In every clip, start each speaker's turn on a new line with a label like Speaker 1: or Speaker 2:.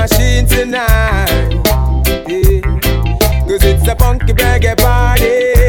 Speaker 1: machine tonight. Yeah. Cause it's a funky reggae party.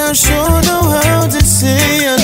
Speaker 1: I
Speaker 2: sure know how to say I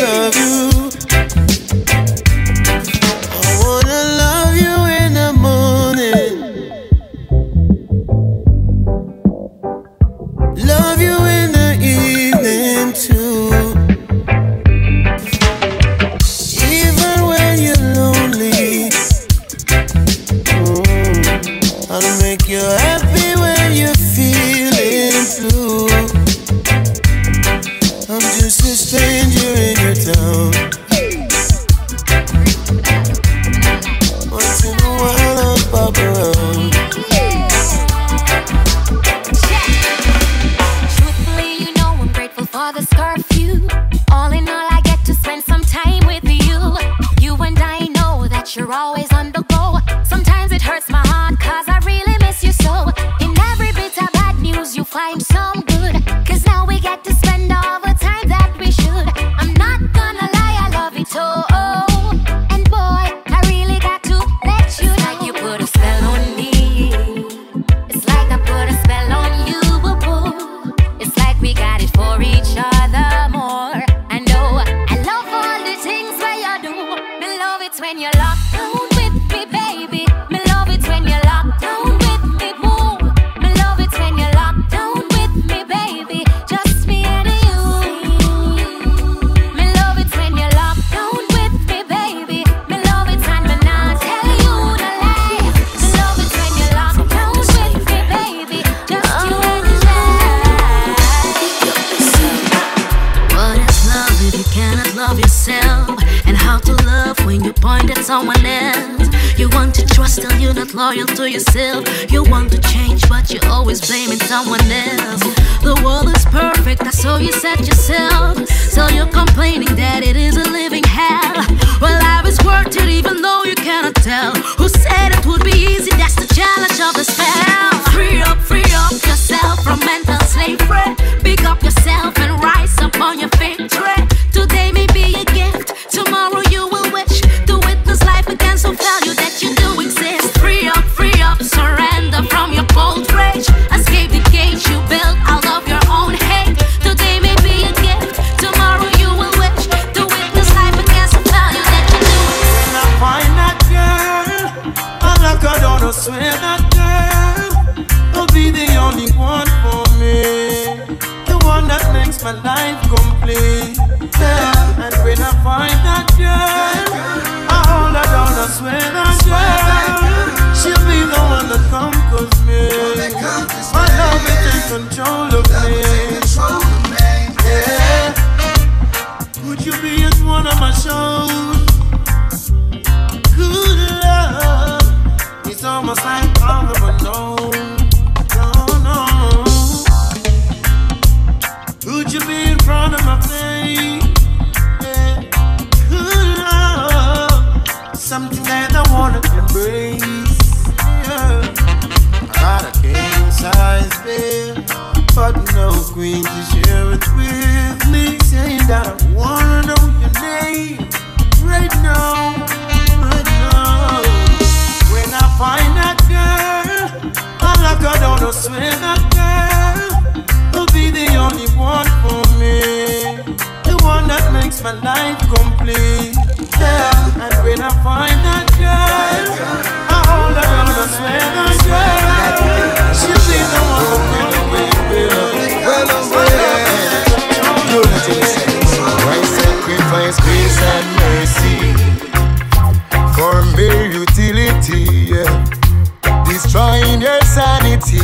Speaker 3: Destroying your sanity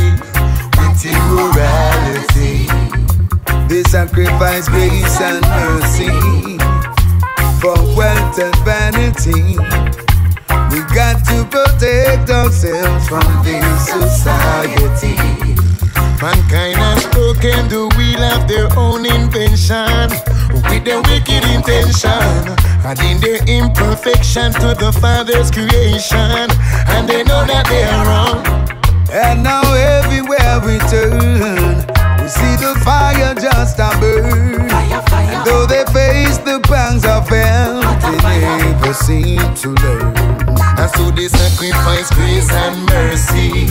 Speaker 3: with immorality.
Speaker 4: They sacrifice grace and mercy for wealth and vanity. We got to protect ourselves from this society.
Speaker 3: Mankind has broken the wheel of their own invention with their wicked intention, adding their imperfection to the Father's creation, and they know that they are wrong.
Speaker 4: And now everywhere we turn, we see the fire just a burn. And though they face the pangs of hell, they never seem to learn.
Speaker 3: And so they sacrifice grace and mercy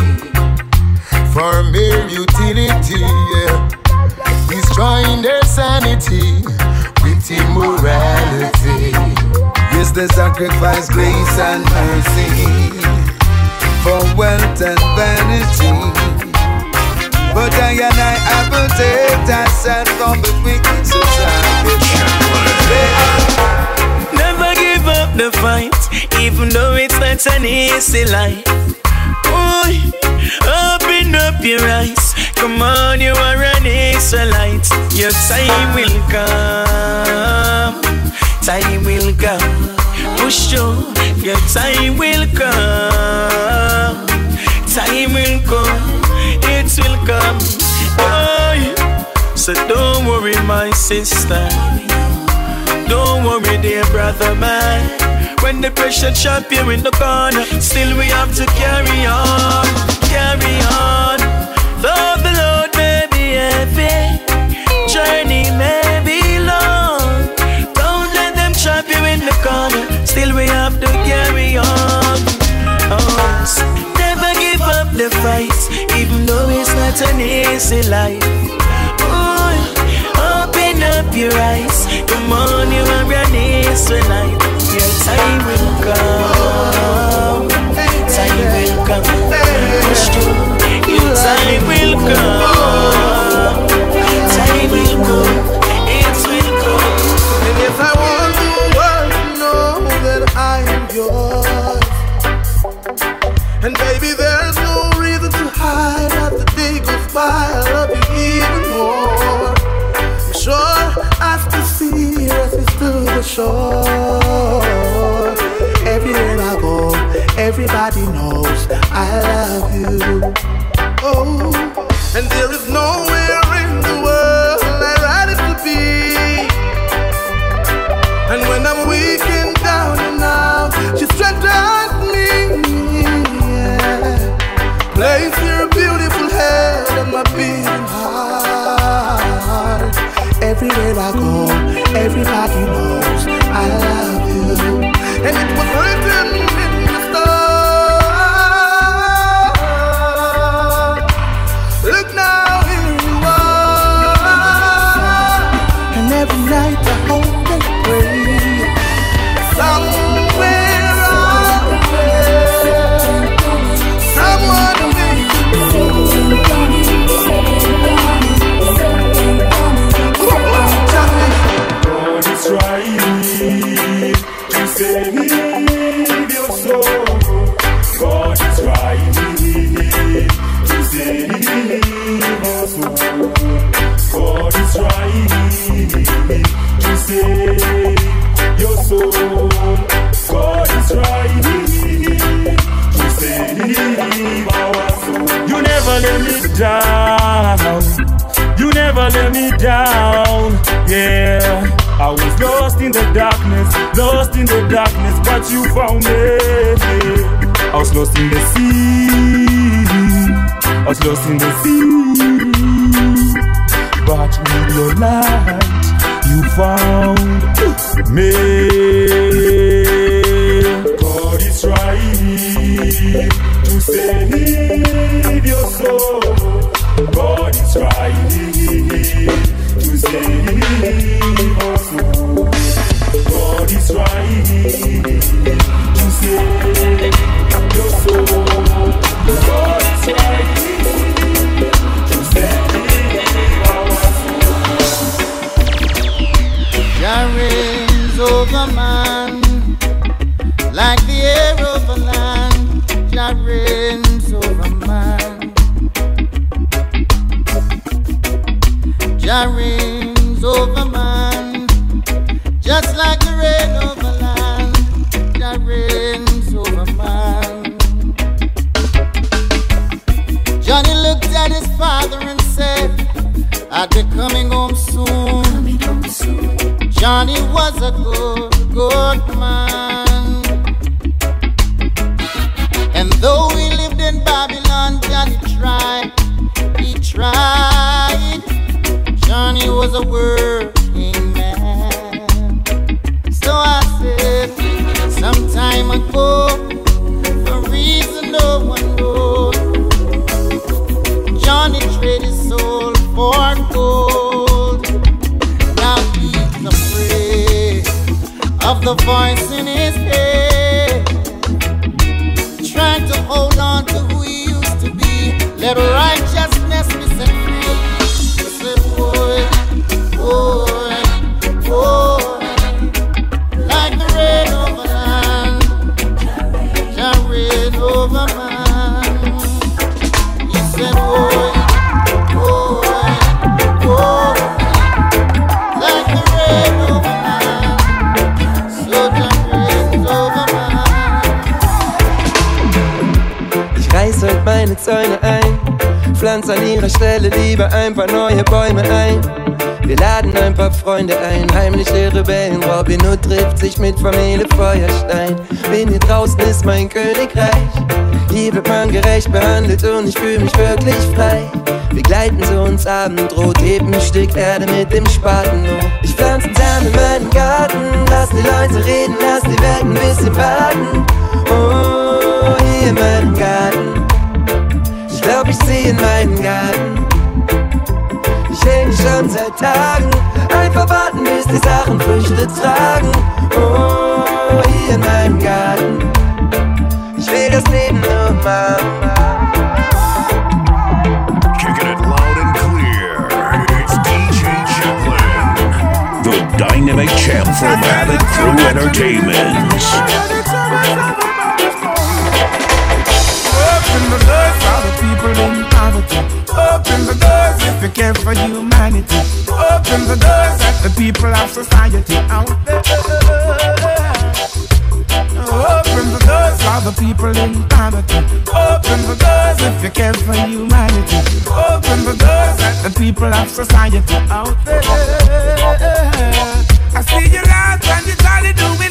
Speaker 3: for mere utility, yeah. destroying their sanity with immorality.
Speaker 4: Yes, they sacrifice grace and mercy for wealth and vanity. But I and I have protect ourselves from the wicked society.
Speaker 5: Never give up the fight, even though it's not an easy life. Boy, open up your eyes. Come on, you are an Israelite. Your time will come. Time will come. Push through. Your time will come. Time will come. It will come. Boy, so don't worry, my sister. Don't worry, dear brother, man. When the pressure chop you in the corner, still we have to carry on, carry on. Though the load easy life. Open up your eyes. Come on, you are an Israelite. Your time will come.
Speaker 6: Everybody knows I love you. Oh, and there is nowhere in the world I'd rather to be. And when I'm weak and down and out, she strengthens me. Yeah. Place your beautiful head on my beating heart. Everywhere I go, everybody
Speaker 7: let me down. You never let me down. Yeah. I was lost in the darkness, lost in the darkness, but you found me. I was lost in the sea. I was lost in the sea. But with your light, you found me. God is trying to save your soul. God is trying to save soul. God is trying
Speaker 8: Jah reigns over man, just like the rain over land. Jah reigns over man. Johnny looked at his father and said, "I'll be coming home soon." Johnny was a good voice
Speaker 9: Rebellen. Robin Hood trifft sich mit Familie Feuerstein. Bin hier draußen ist mein Königreich. Hier wird man gerecht behandelt und ich fühle mich wirklich frei. Wir gleiten zu uns Abendrot, heben ein Stück Erde mit dem Spaten hoch. Ich pflanze Samen in meinen Garten, lass die Leute reden, lass die Welt ein bisschen baden. Oh, hier in meinem Garten glaub, ich zieh in meinen Garten. Ich häng schon seit Tagen, einfach warten, bis die Sachen Früchte tragen. Oh, hier in meinem Garten. Ich will das Leben nur machen.
Speaker 10: Kicking it loud and clear. It's DJ Chaplin, the dynamic champ from Abbott Crew Entertainment.
Speaker 7: people in poverty. If you care for humanity. Open the doors at the people of society out there. Open the doors for the people in poverty. Open the doors if you care for humanity. Open the doors at the people of society out there. I see you laugh and you're jolly doing everything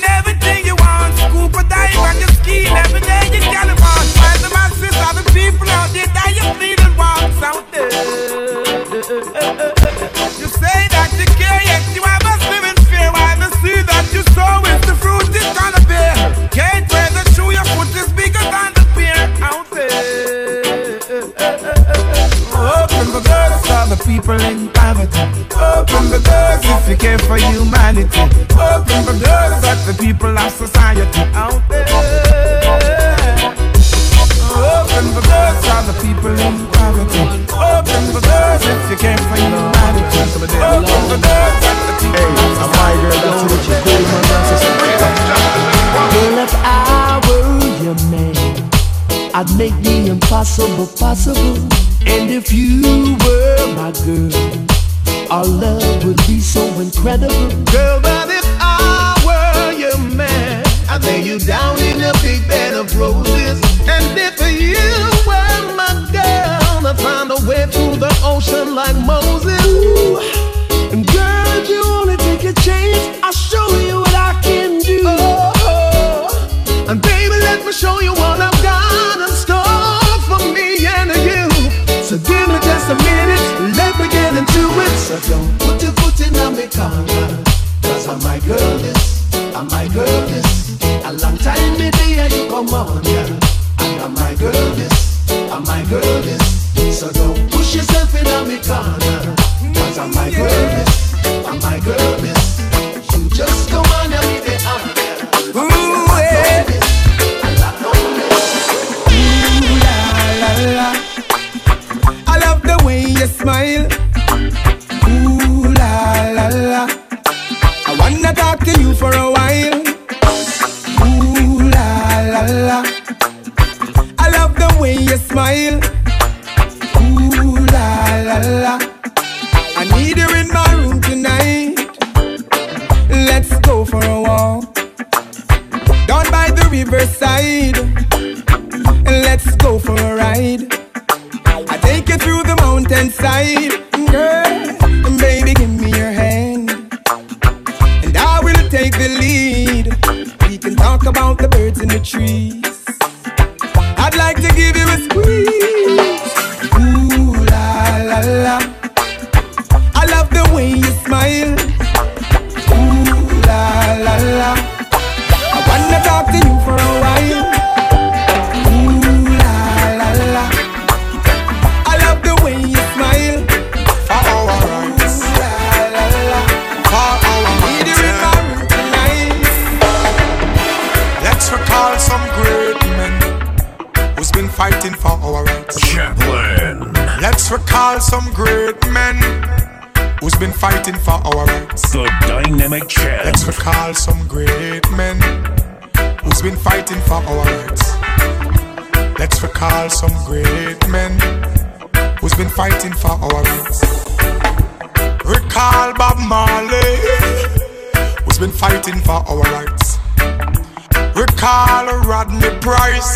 Speaker 7: society. Open the doors at the people of society out there. Open the doors for the people in poverty. Open the doors if you care for humanity. Open the doors at the people hey, society. My girl,
Speaker 11: if I were your man, I'd make the impossible possible. And if you were my girl, our love would be so incredible.
Speaker 12: Riverside and
Speaker 1: let's go for a ride. I take you through the mountainside
Speaker 13: recall some great men who's been fighting for our rights. Let's recall some great men who's been fighting for our rights. Recall Bob Marley, who's been fighting for our rights. Recall Rodney Price,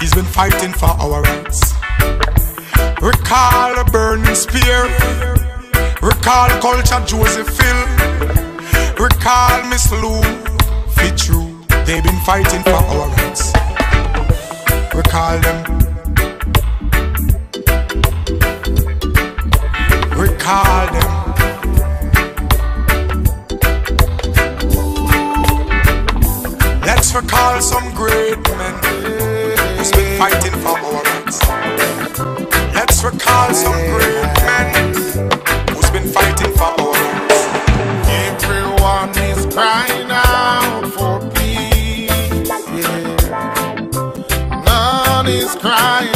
Speaker 13: he's been fighting for our rights. Recall Burning Spear, recall Culture Joseph Hill. Recall Miss Lou, fit true. They've been fighting for our rights. Recall them. Recall them. Let's recall some great men who's been fighting for our rights. Let's recall some great men.
Speaker 8: crying.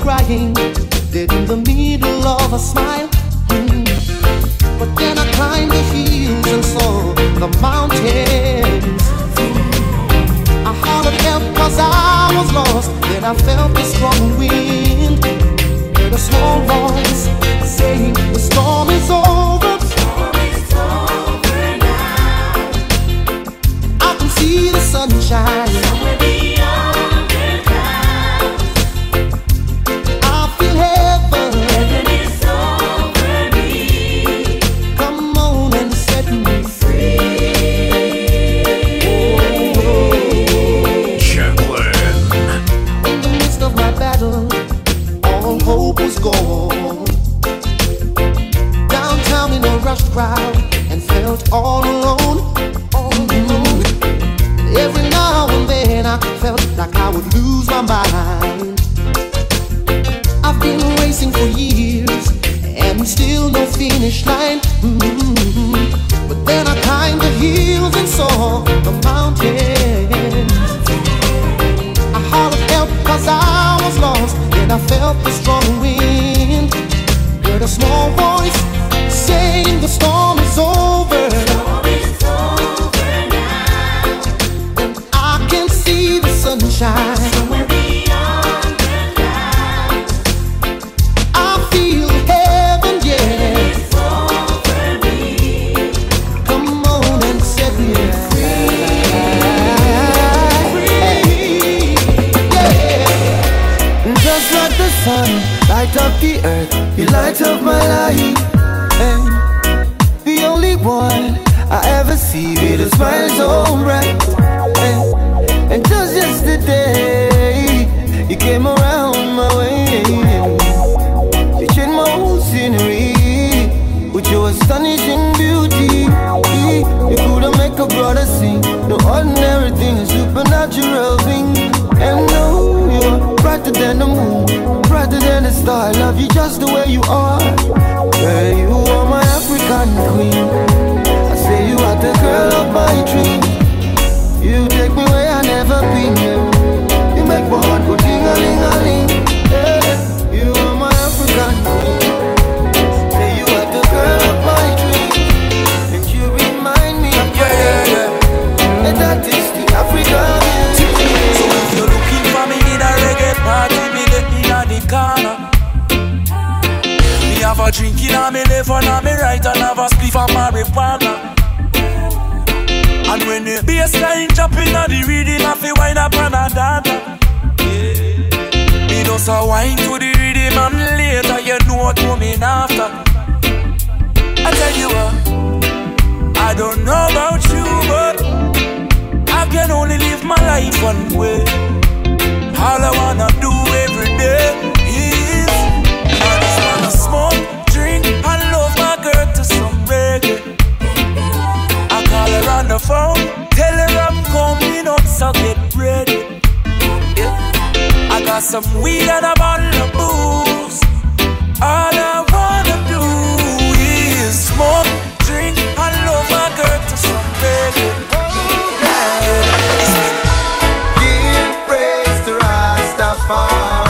Speaker 8: crying.
Speaker 14: Dead in the middle of a smile. Mm. But then I climbed the hills and saw the mountains. I hollered help cause I was lost. Then I felt the strong wind. Heard a small voice saying the storm is over. I can see the Sunshine. finish line. Mm-hmm. But then I climbed the hills and saw the mountain. I hollered help cause I was lost and I felt the strong me
Speaker 15: left and on me right and have a spliff of marijuana. And when the bassline jumping on the rhythm, I feel wind up on a dada. Me just a wind to the rhythm and later you know what coming after. I tell you what, I don't know about you, but I can only live my life one way. All I wanna Got some weed and a bottle of booze. All I wanna do is smoke, drink, and love my girl to some.
Speaker 4: Give praise to Rastafari.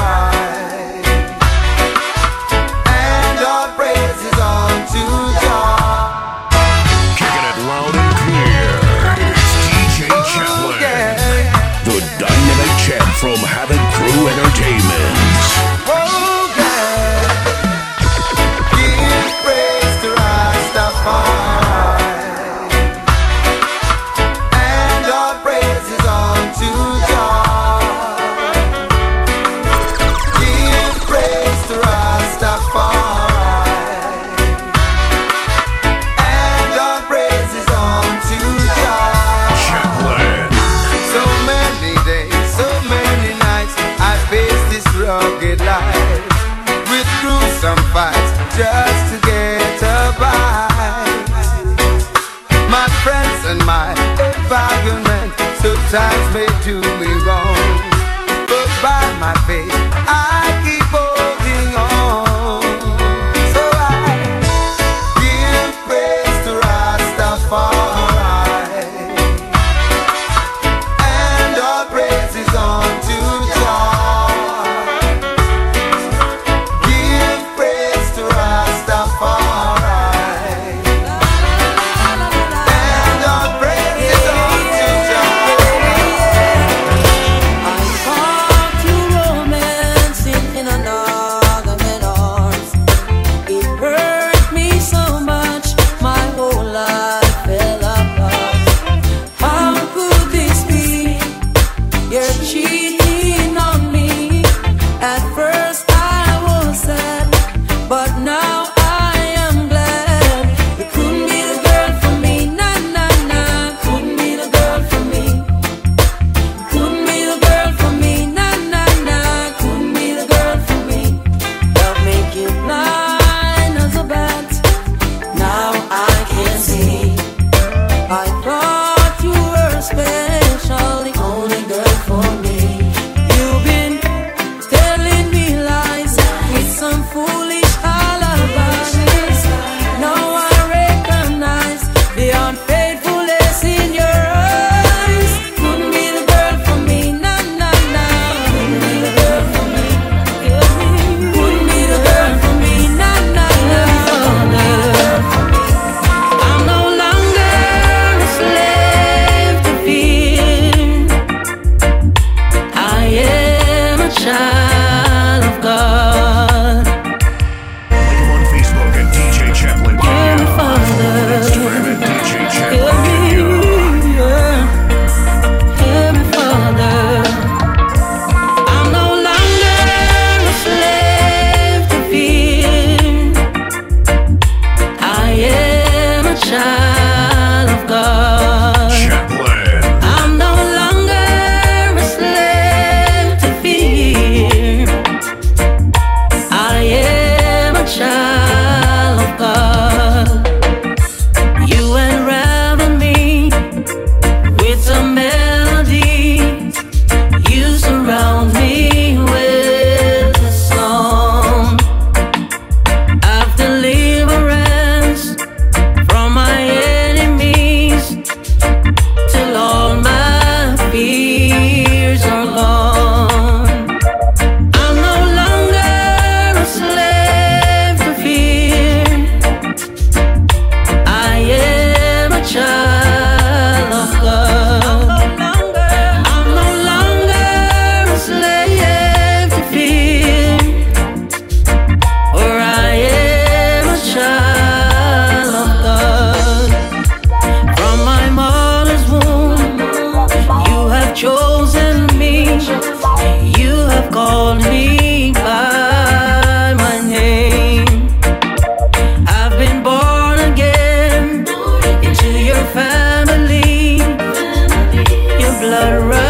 Speaker 4: all around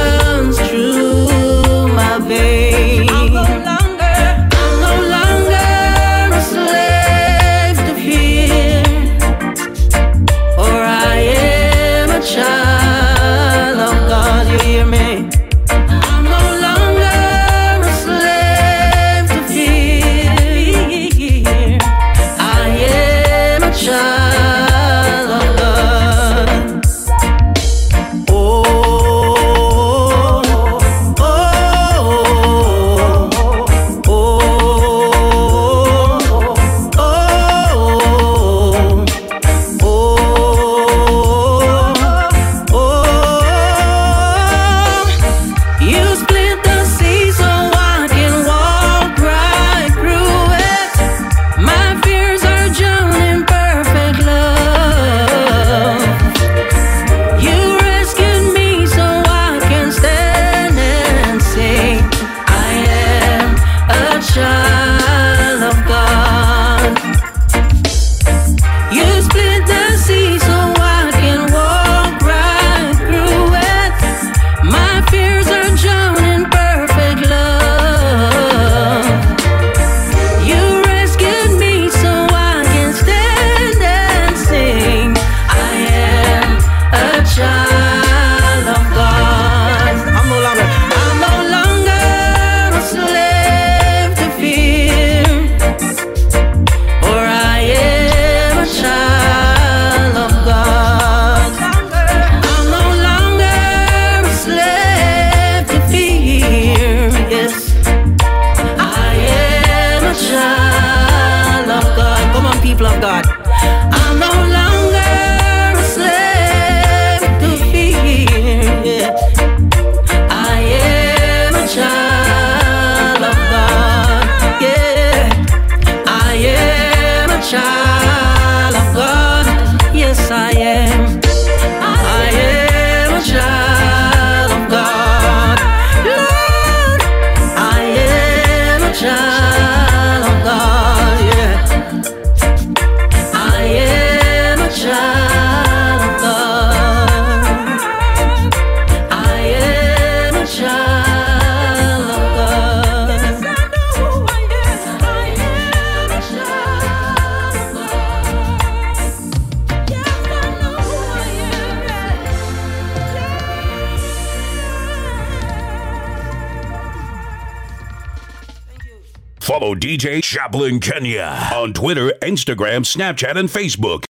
Speaker 10: DJ Chaplin Kenya on Twitter, Instagram, Snapchat, and Facebook.